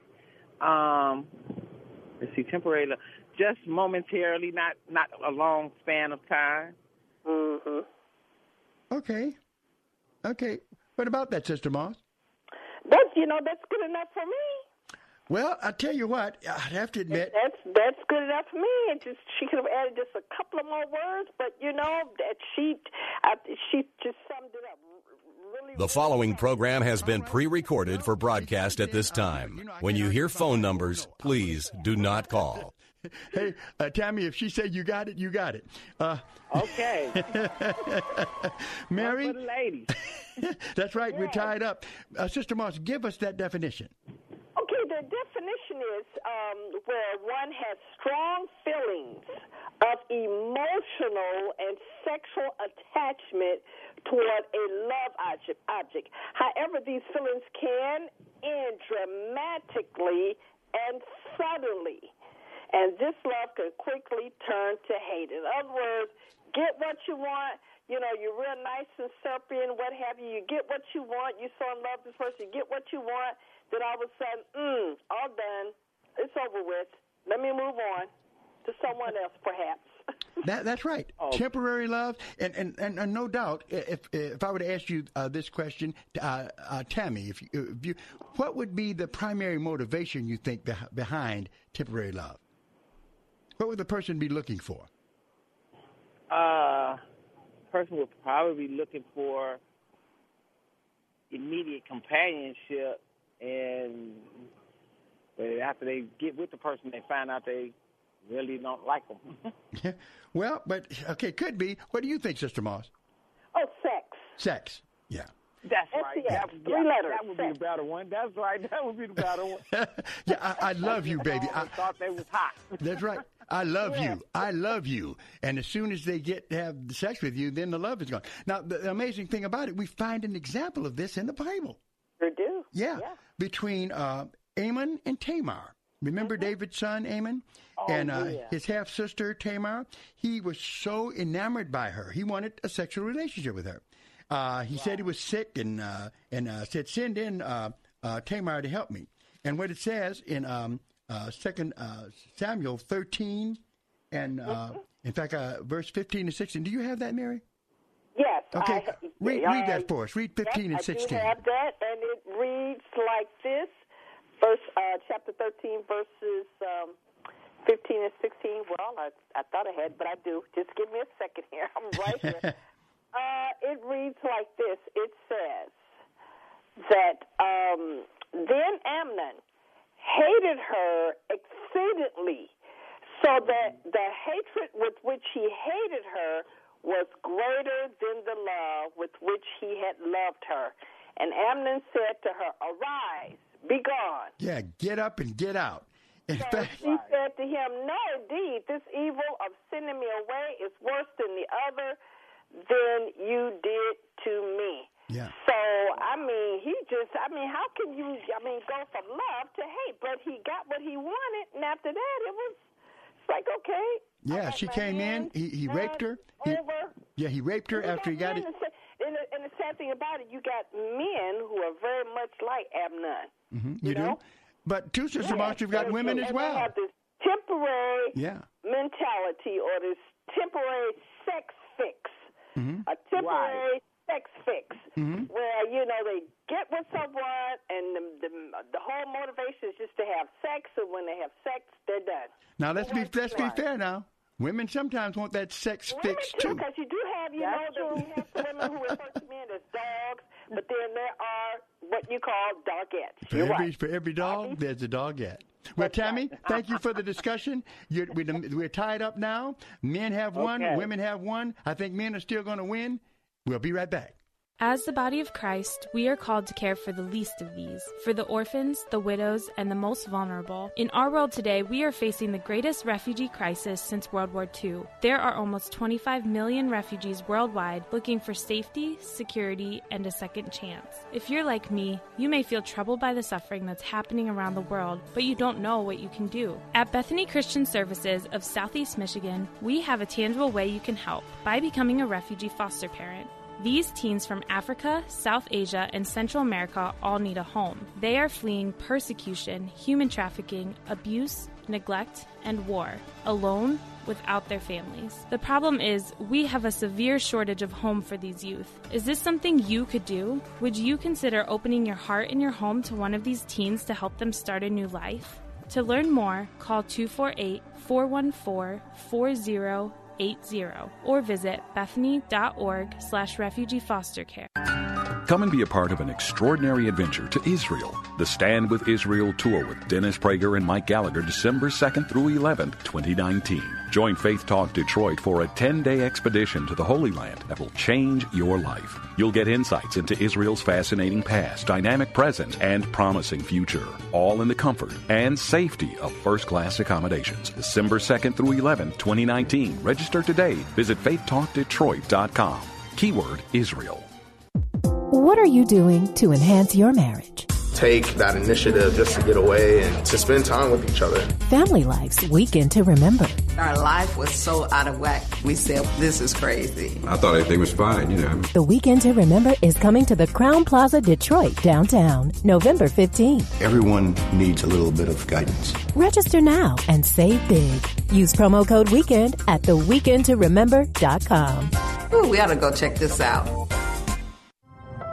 Um, let's see, temporary, just momentarily, not not a long span of time. Mm-hmm. Okay. Okay. What about that, Sister Moss? That's you know that's good enough for me. Well, I tell you what, I'd have to admit that's that's good enough for me. And just she could have added just a couple of more words, but you know that she uh, she just summed it up Really well. the following program has been pre recorded for broadcast at this time. When you hear phone numbers, please do not call. hey, uh, Tammy, if she said you got it, you got it. Uh, okay. Mary, One for the ladies. that's right. We're tied up. Uh, Sister Moss, give us that definition. Okay, is um, where one has strong feelings of emotional and sexual attachment toward a love object. object. However, these feelings can end dramatically and suddenly, and this love can quickly turn to hate. In other words, get what you want. You know, you're real nice and serpent, what have you. You get what you want. You so in love with this person. You get what you want. Then all of a sudden, mm, all done. It's over with. Let me move on to someone else, perhaps. That, that's right. Temporary love, and, and, and, and no doubt, if if I were to ask you uh, this question, uh, uh, Tammy, if you, if you, what would be the primary motivation you think beh- behind temporary love? What would the person be looking for? Uh, person would probably be looking for immediate companionship, and but after they get with the person, they find out they really don't like them. well, but okay, could be. What do you think, Sister Moss? Oh, sex. Sex. Yeah. That's right. S-E-X, That, three yeah, letters, that would be the better one. That's right. That would be the better one. yeah, I, I love you, baby. I, I thought they was hot. That's right. I love you. I love you. And as soon as they get to have sex with you, then the love is gone. Now, the, the amazing thing about it, we find an example of this in the Bible. We do. Yeah, between uh, Amnon and Tamar. Remember David's son Amnon and uh, yeah. his half sister Tamar. He was so enamored by her, he wanted a sexual relationship with her. Uh, he said he was sick and uh, and uh, said, "Send in uh, uh, Tamar to help me." And what it says in um, uh, Second uh, Samuel thirteen, and uh, in fact, uh, verse fifteen and sixteen. Do you have that, Mary? Yes. Okay, I, read, read that for us. Read fifteen yes, and I sixteen. do have that, and reads like this: Verse, uh, chapter thirteen, verses um, fifteen and sixteen. Well, I, I thought I had, but I do. Just give me a second here. I'm right here. uh, it reads like this. It says that um, then Amnon hated her exceedingly, so that the hatred with which he hated her was greater than the love with which he had loved her. And Amnon said to her, Arise, be gone. Yeah, get up and get out. In So fact, she said to him, No, indeed, this evil of sending me away is worse than the other than you did to me. Yeah. So, I mean, he just, I mean, how can you, I mean, go from love to hate? But he got what he wanted, and after that, it was it's like, okay. yeah, she came in. He, he raped her. He, yeah, he raped her after he got it. Men, and the, and the sad thing about it, you got men who are very much like Amnon. hmm you do. know? But two Sister Yeah, Moss, you've got and- women and as they well. have this temporary Yeah. mentality or this temporary sex fix, hmm a temporary sex fix, Mhm. where you know they get with someone and the, the the whole motivation is just to have sex, and when they have sex, they're done. Now let's be let's be fair. Now, women sometimes want that sex fix too. Because you do have, you know, that we have women who refer to men as dogs, but then there are what you call dogettes. For You're every right. for every dog, there's a dogette. Well, Tammy, thank you for the discussion. You're, we, we're tied up now. Men have one, women have one. I think men are still going to win. We'll be right back. As the body of Christ, we are called to care for the least of these, for the orphans, the widows, and the most vulnerable. In our world today, we are facing the greatest refugee crisis since World War II. There are almost 25 million refugees worldwide looking for safety, security, and a second chance. If you're like me, you may feel troubled by the suffering that's happening around the world, but you don't know what you can do. At Bethany Christian Services of Southeast Michigan, we have a tangible way you can help by becoming a refugee foster parent. These teens from Africa, South Asia, and Central America all need a home. They are fleeing persecution, human trafficking, abuse, neglect, and war, alone without their families. The problem is, we have a severe shortage of home for these youth. Is this something you could do? Would you consider opening your heart and your home to one of these teens to help them start a new life? To learn more, call 248 414 4080 or visit bethany.org slash refugee foster care. Come and be a part of an extraordinary adventure to Israel. The Stand with Israel Tour with Dennis Prager and Mike Gallagher, December 2nd through 11th, 2019. Join Faith Talk Detroit for a 10 day expedition to the Holy Land that will change your life. You'll get insights into Israel's fascinating past, dynamic present, and promising future, all in the comfort and safety of first class accommodations. December 2nd through 11th, 2019. Register today. Visit faithtalkdetroit.com. Keyword Israel. What are you doing to enhance your marriage? Take that initiative just to get away and to spend time with each other. Family Life's Weekend to Remember. Our life was so out of whack. We said, this is crazy. I thought everything was fine, you know. The Weekend to Remember is coming to the Crowne Plaza Detroit downtown, November 15th. Everyone needs a little bit of guidance. Register now and save big. Use promo code WEEKEND at theweekendtoremember.com. Ooh, we ought to go check this out.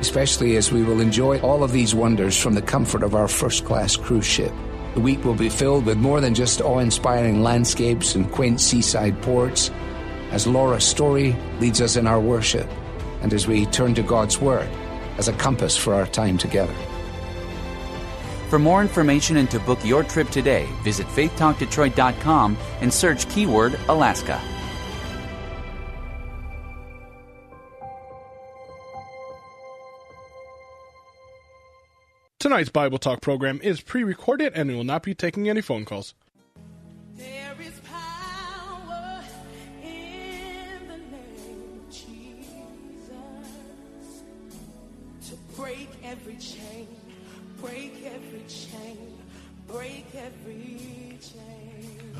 especially as we will enjoy all of these wonders from the comfort of our first class cruise ship. The week will be filled with more than just awe inspiring landscapes and quaint seaside ports, as Laura Story leads us in our worship, and as we turn to God's Word as a compass for our time together. For more information and to book your trip today, visit faithtalkdetroit.com and search keyword Alaska. Tonight's Bible Talk program is pre recorded and we will not be taking any phone calls. break every chain, break every chain, break every chain.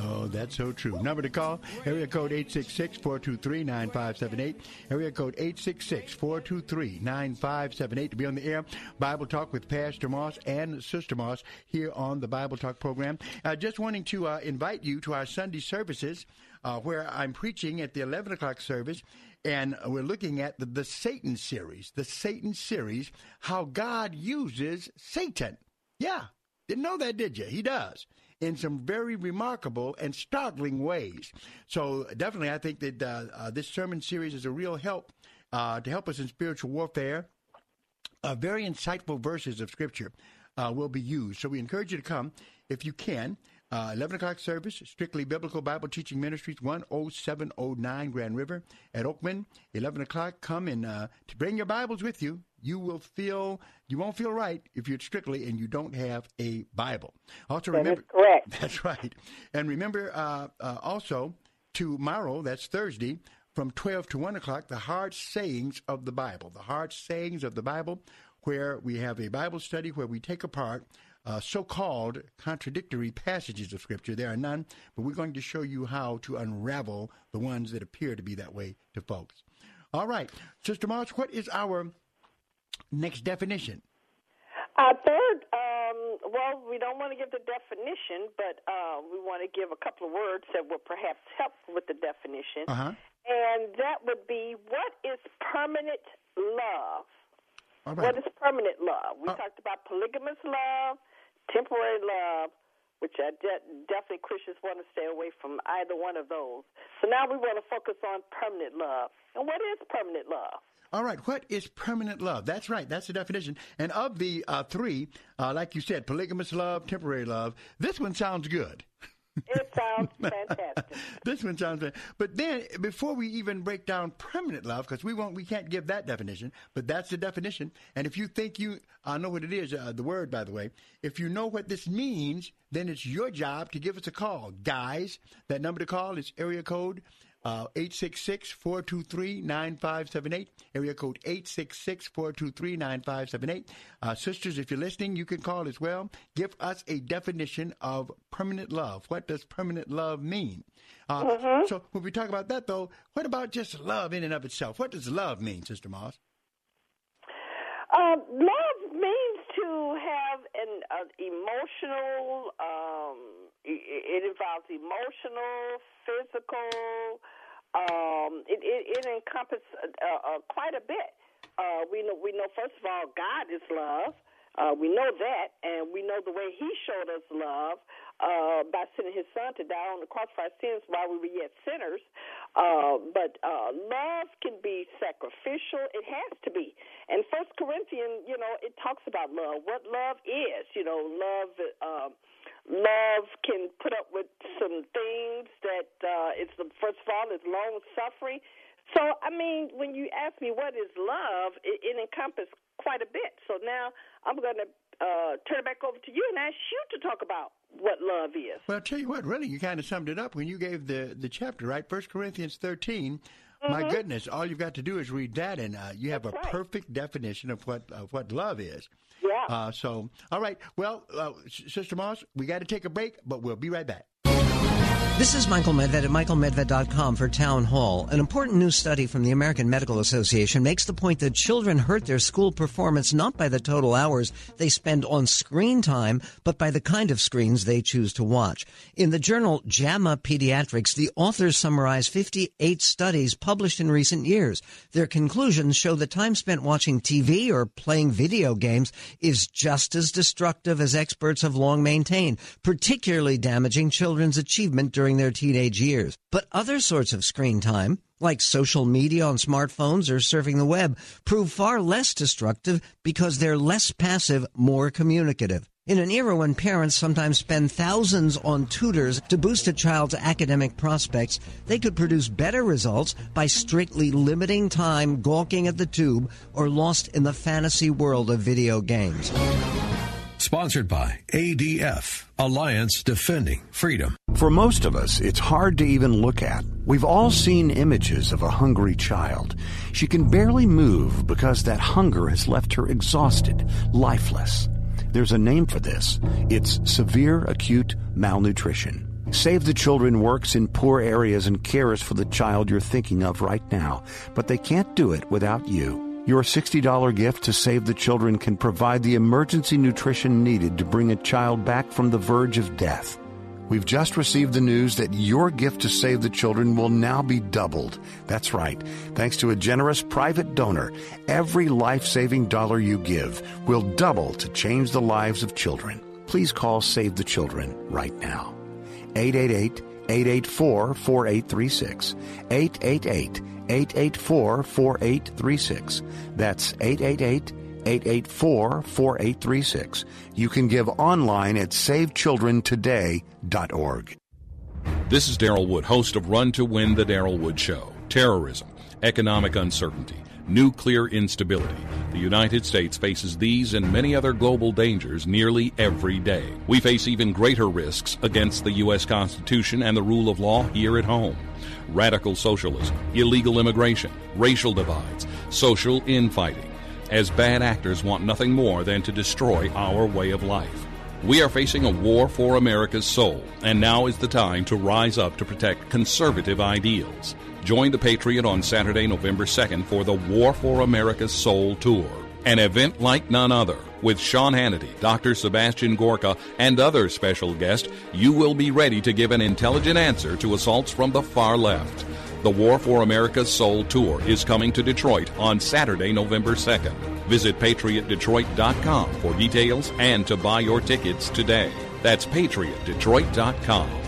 Oh, that's so true. Number to call, area code 866-423-9578. Area code 866-423-9578 to be on the air. Bible Talk with Pastor Moss and Sister Moss here on the Bible Talk program. Uh, just wanting to uh, invite you to our Sunday services uh, where I'm preaching at the 11 o'clock service and we're looking at the, the Satan series, the Satan series, how God uses Satan. Yeah, didn't know that, did you? He does in some very remarkable and startling ways. So definitely, I think that uh, uh, this sermon series is a real help uh, to help us in spiritual warfare. Uh, very insightful verses of Scripture uh, will be used. So we encourage you to come if you can. Uh, 11 o'clock service, Strictly Biblical Bible Teaching Ministries, 10709 Grand River at Oakman. 11 o'clock, come and to bring your Bibles with you. You will feel, you won't feel right if you're strictly and you don't have a Bible. Also, That remember. correct. That's right. And remember uh, uh, also, tomorrow, that's Thursday, from 12 to 1 o'clock, the hard sayings of the Bible. The hard sayings of the Bible, where we have a Bible study where we take apart uh, so called contradictory passages of Scripture. There are none, but we're going to show you how to unravel the ones that appear to be that way to folks. All right. Sister March, what is our next definition? Our third, um, well, we don't want to give the definition, but uh, we want to give a couple of words that will perhaps help with the definition. Uh-huh. And that would be what is permanent love? Right. What is permanent love? We talked about polygamous love, temporary love, which I de- definitely Christians want to stay away from either one of those. So now we want to focus on permanent love. And what is permanent love? All right, what is permanent love? That's right, that's the definition. And of the uh, three, uh, like you said, polygamous love, temporary love, this one sounds good. It sounds fantastic. this one sounds good. But then, before we even break down permanent love, because we won't, we can't give that definition, but that's the definition. And if you think you, I know what it is, uh, the word, by the way. If you know what this means, then it's your job to give us a call, guys. That number to call is area code uh, 866-423-9578. Area code 866-423-9578. Uh, sisters, if you're listening, you can call as well. Give us a definition of permanent love. What does permanent love mean? Uh, Mm-hmm. So when we talk about that, though, what about just love in and of itself? What does love mean, Sister Moss? Uh, love have and uh, emotional. Um, it, it involves emotional, physical. Um, it, it, it encompasses uh, uh, quite a bit. Uh, we know we know first of all God is love. Uh, we know that, and we know the way He showed us love uh, by sending His Son to die on the cross for our sins while we were yet sinners. Uh, but uh, love can be sacrificial; it has to be. And First Corinthians, you know, it talks about love. What love is, you know, love. Uh, love can put up with some things that uh, it's first of all it's long suffering. So, I mean, when you ask me what is love, it, it encompasses quite a bit. So now I'm going to uh, turn it back over to you and ask you to talk about what love is. Well, I'll tell you what, really, you kind of summed it up when you gave the, the chapter, right? First Corinthians 13. Mm-hmm. My goodness, all you've got to do is read that, and uh, you have That's a right. perfect definition of what of what love is. Yeah. Uh, so, all right. Well, uh, Sister Moss, we got to take a break, but we'll be right back. This is Michael Medved at michaelmedved.com for Town Hall. An important new study from the American Medical Association makes the point that children hurt their school performance not by the total hours they spend on screen time, but by the kind of screens they choose to watch. In the journal JAMA Pediatrics, the authors summarize 58 studies published in recent years. Their conclusions show that time spent watching TV or playing video games is just as destructive as experts have long maintained, particularly damaging children's achievement during their teenage years. But other sorts of screen time, like social media on smartphones or surfing the web, prove far less destructive because they're less passive, more communicative. In an era when parents sometimes spend thousands on tutors to boost a child's academic prospects, they could produce better results by strictly limiting time, gawking at the tube, or lost in the fantasy world of video games. Sponsored by ADF, Alliance Defending Freedom. For most of us, it's hard to even look at. We've all seen images of a hungry child. She can barely move because that hunger has left her exhausted, lifeless. There's a name for this. It's severe acute malnutrition. Save the Children works in poor areas and cares for the child you're thinking of right now, but they can't do it without you. Your $60 gift to Save the Children can provide the emergency nutrition needed to bring a child back from the verge of death. We've just received the news that your gift to Save the Children will now be doubled. That's right. Thanks to a generous private donor, every life saving dollar you give will double to change the lives of children. Please call Save the Children right now. 888 884 4836. 888 884 4836. That's 888 884 4836. You can give online at savechildrentoday.org. This is Daryl Wood, host of Run to Win the Daryl Wood Show. Terrorism, economic uncertainty, nuclear instability. The United States faces these and many other global dangers nearly every day. We face even greater risks against the U.S. Constitution and the rule of law here at home. Radical socialism, illegal immigration, racial divides, social infighting, as bad actors want nothing more than to destroy our way of life. We are facing a war for America's soul, and now is the time to rise up to protect conservative ideals. Join the Patriot on Saturday, November 2nd for the War for America's Soul Tour, an event like none other. With Sean Hannity, Dr. Sebastian Gorka, and other special guests, you will be ready to give an intelligent answer to assaults from the far left. The War for America's Soul Tour is coming to Detroit on Saturday, November 2nd. Visit patriotdetroit.com for details and to buy your tickets today. That's patriotdetroit.com.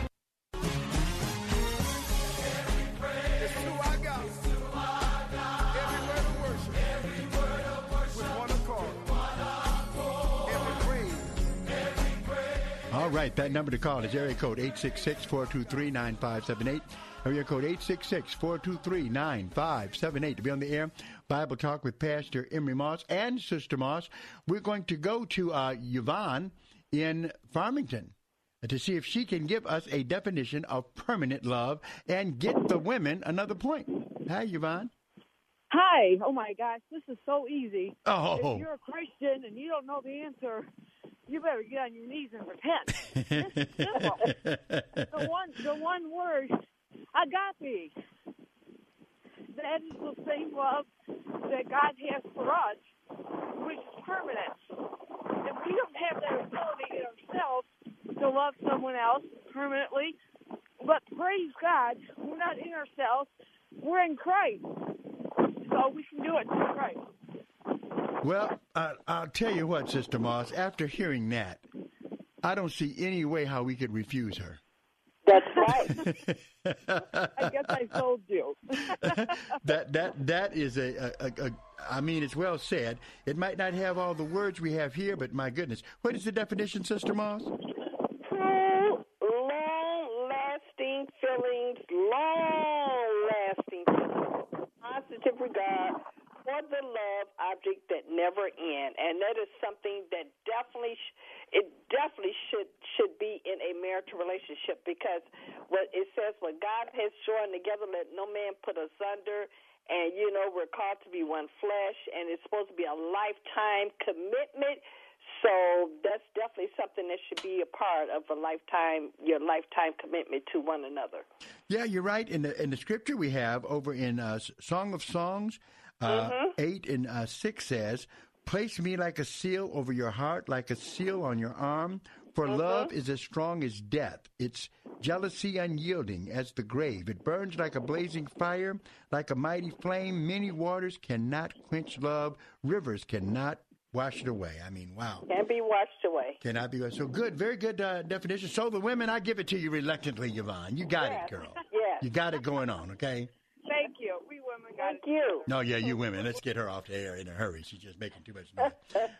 right, that number to call is area code 866-423-9578. Area code 866-423-9578. To be on the air, Bible Talk with Pastor Emery Moss and Sister Moss. We're going to go to uh, Yvonne in Farmington to see if she can give us a definition of permanent love and get the women another point. Hi, Yvonne. Hi. Oh my gosh, this is so easy. Oh. If you're a Christian and you don't know the answer, you better get on your knees and repent. It's simple. the one, the one word, agape. That is the same love that God has for us, which is permanent. If we don't have that ability in ourselves to love someone else permanently. But praise God, we're not in ourselves. We're in Christ. So we can do it through Christ. Well, uh, I'll tell you what, Sister Moss. After hearing that, I don't see any way how we could refuse her. That's right. I guess I told you. that that that is a, a, a, a I mean, it's well said. It might not have all the words we have here, but my goodness, what is the definition, Sister Moss? True, long-lasting feelings, long-lasting feelings, positive regard for the love object that never end, and that is something that definitely, sh- it definitely should should be in a marital relationship because what it says, what God has joined together, let no man put asunder. And you know we're called to be one flesh, and it's supposed to be a lifetime commitment. So that's definitely something that should be a part of a lifetime, your lifetime commitment to one another. Yeah, you're right. In the in the scripture we have over in uh, Song of Songs, uh, Mhm. eight and uh, six says, "Place me like a seal over your heart, like a seal on your arm. For love is as strong as death. Its jealousy unyielding as the grave. It burns like a blazing fire, like a mighty flame. Many waters cannot quench love. Rivers cannot wash it away. I mean, wow." Can't be washed away. Cannot be washed. so good. Very good uh, definition. So the women, I give it to you reluctantly, Yvonne. You got Yes. it, girl. Yes. You got it going on. Okay. Thank you. We women got Thank you. No, yeah, you women. Let's get her off the air in a hurry. She's just making too much noise.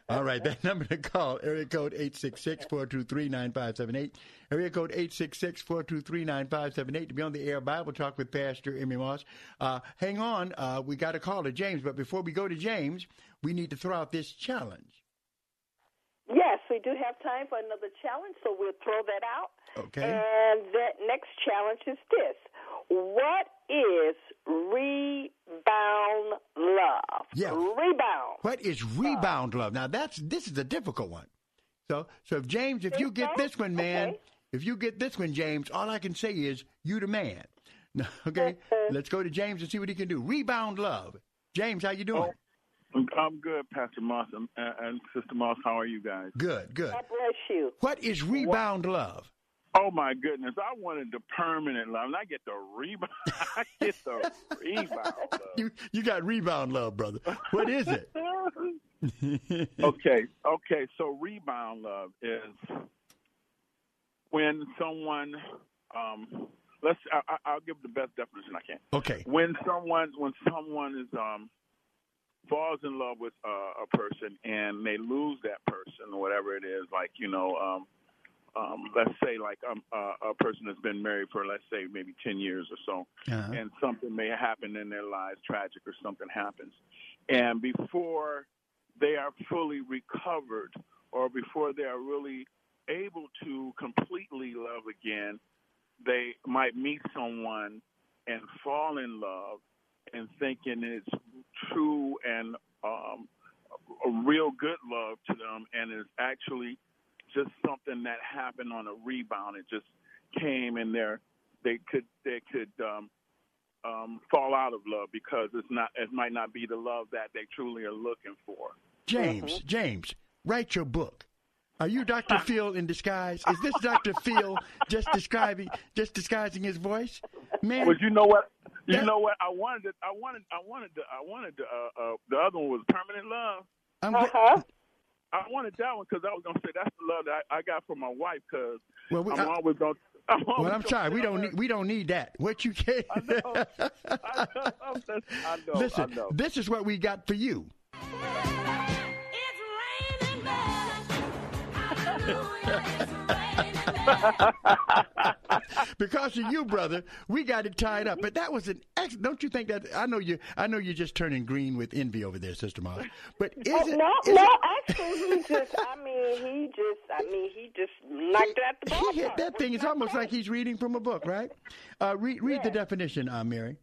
All right, that number to call, area code 866-423-9578. Area code 866-423-9578 to be on the air Bible Talk with Pastor Emery Moss. Uh, hang on, uh, we got a call to James, but before we go to James, we need to throw out this challenge. Yes, we do have time for another challenge, so we'll throw that out. Okay. And that next challenge is this. What is rebound love? Yeah. Rebound. What is rebound love? Now that's this is a difficult one. So so if James, if you get this one, man, if you get this one, James, all I can say is you the man. Okay, let's go to James and see what he can do. Rebound love. James, how you doing? Oh, I'm good, Pastor Moss and, and Sister Moss. How are you guys? Good, good. God bless you. What is rebound love? Oh my goodness! I wanted the permanent love, and I get the rebound. I get the rebound love. You you got rebound love, brother. What is it? okay, okay. So rebound love is when someone, um, let's. I, I- I'll give the best definition I can. Okay. When someone, when someone is um falls in love with uh, a person and they lose that person or whatever it is, like you know, um, um, let's say like um, uh, a person that's been married for let's say maybe ten years or so, Uh-huh. and something may happen in their lives, tragic or something happens, and before they are fully recovered or before they are really able to completely love again, they might meet someone and fall in love and thinking it's true and um, a real good love to them, and it's actually just something that happened on a rebound. It just came in there. They could they could um, um, fall out of love because it's not it might not be the love that they truly are looking for. James, James, write your book. Are you Dr. Phil in disguise? Is this Dr. Phil just describing, just disguising his voice? Man, But you know what? You know what? I wanted to, I wanted I wanted to, I wanted to, uh, uh, the other one was permanent love. I'm uh-huh. I wanted that one because I was gonna say that's the love that I, I got from my wife because Well, we- I'm I- always gonna. I'm always well, I'm sorry. We don't need, we don't need that. What you can I know. I know. Listen, I know. this is what we got for you. because of you, brother, we got it tied up. But that was an ex. Don't you think that? I know you. I know you're just turning green with envy over there, Sister Moss. But is Oh, it? no, is no, it- actually, he just, I mean, he just, I mean, he just knocked it out the He hit that thing. It's almost like he's reading from a book, right? Uh, read read the definition, uh, Mary.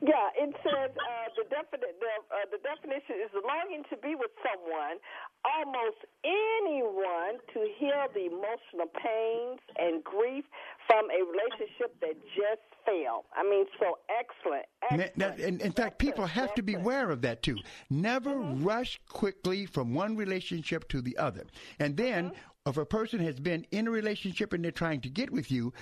Yeah, it says uh, the, definite, the, uh, the definition is longing to be with someone, almost anyone, to heal the emotional pains and grief from a relationship that just failed. I mean, so excellent. excellent. Now, in, in fact, people have to be aware of that too. Never Mm-hmm. rush quickly from one relationship to the other. And then, Mm-hmm. if a person has been in a relationship and they're trying to get with you,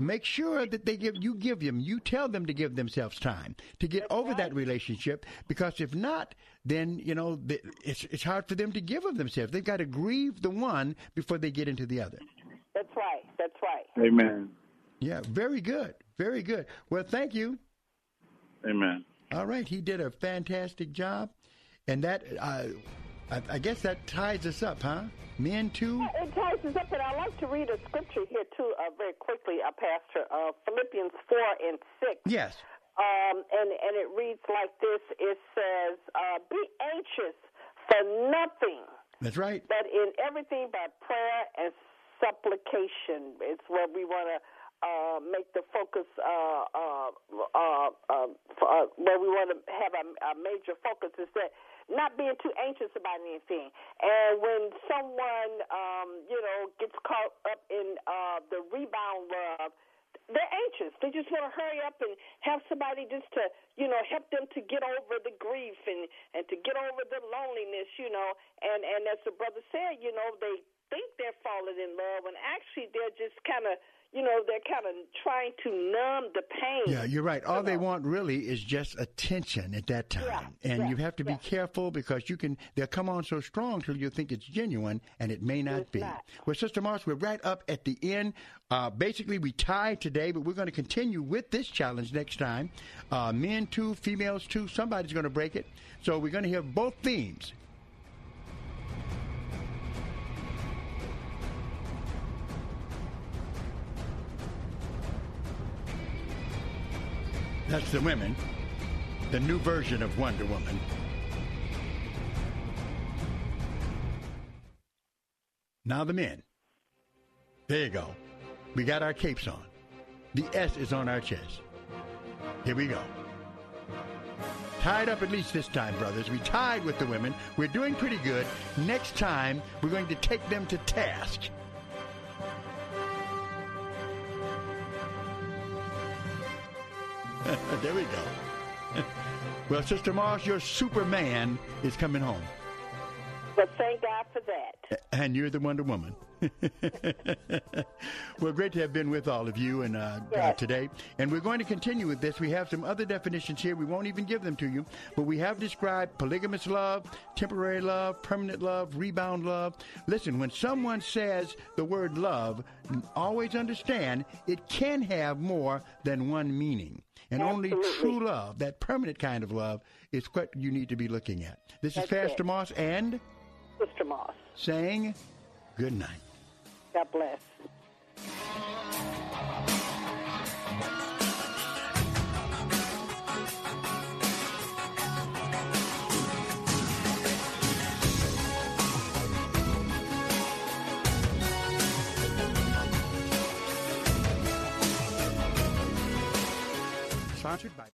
make sure that they give you give them you tell them to give themselves time to get over that relationship because if not then you know th- it's it's hard for them to give of themselves they've got to grieve the one before they get into the other That's right. That's right. Amen. yeah very good very good well thank you Amen. all right he did a fantastic job and that uh, I, I guess that ties us up huh men too It ties us up, and I'd like to read a scripture here, too, uh, very quickly, uh, Pastor. Uh, Philippians 4 and 6. yes Um, and, and it reads like this It says, uh, Be anxious for nothing, that's right but in everything by prayer and supplication. It's where we want to. Uh, make the focus uh, uh, uh, uh, uh, where we want to have a, a major focus is that not being too anxious about anything. And when someone, um, you know, gets caught up in uh, the rebound love, they're anxious. They just want to hurry up and have somebody just to, you know, help them to get over the grief and and to get over the loneliness, you know. And and as the brother said, you know, they think they're falling in love, and actually they're just kind of, you know, they're kind of trying to numb the pain. Yeah, you're right. All they want really is just attention at that time. and you have to be careful because you can they'll come on so strong till you think it's genuine and it may not be. Well, Sister Moss, we're right up at the end. Uh, basically, we tied today, but we're going to continue with this challenge next time. Uh, men two, females two. Somebody's going to break it. So we're going to hear both themes. That's the women. The new version of Wonder Woman. Now the men. There you go. We got our capes on. The S is on our chest. Here we go. Tied up at least this time, brothers. We tied with the women. We're doing pretty good. Next time, we're going to take them to task. there we go. well, Sister Moss, your Superman is coming home. But thank God for that. And you're the Wonder Woman. well, great to have been with all of you and uh, uh, today. And we're going to continue with this. We have some other definitions here. We won't even give them to you, but we have described polygamous love, temporary love, permanent love, rebound love. Listen, when someone says the word love, always understand it can have more than one meaning. And only true love, that permanent kind of love, is what you need to be looking at. This That's is Pastor it. Moss and Sister Moss. saying good night. God bless. Sponsored by.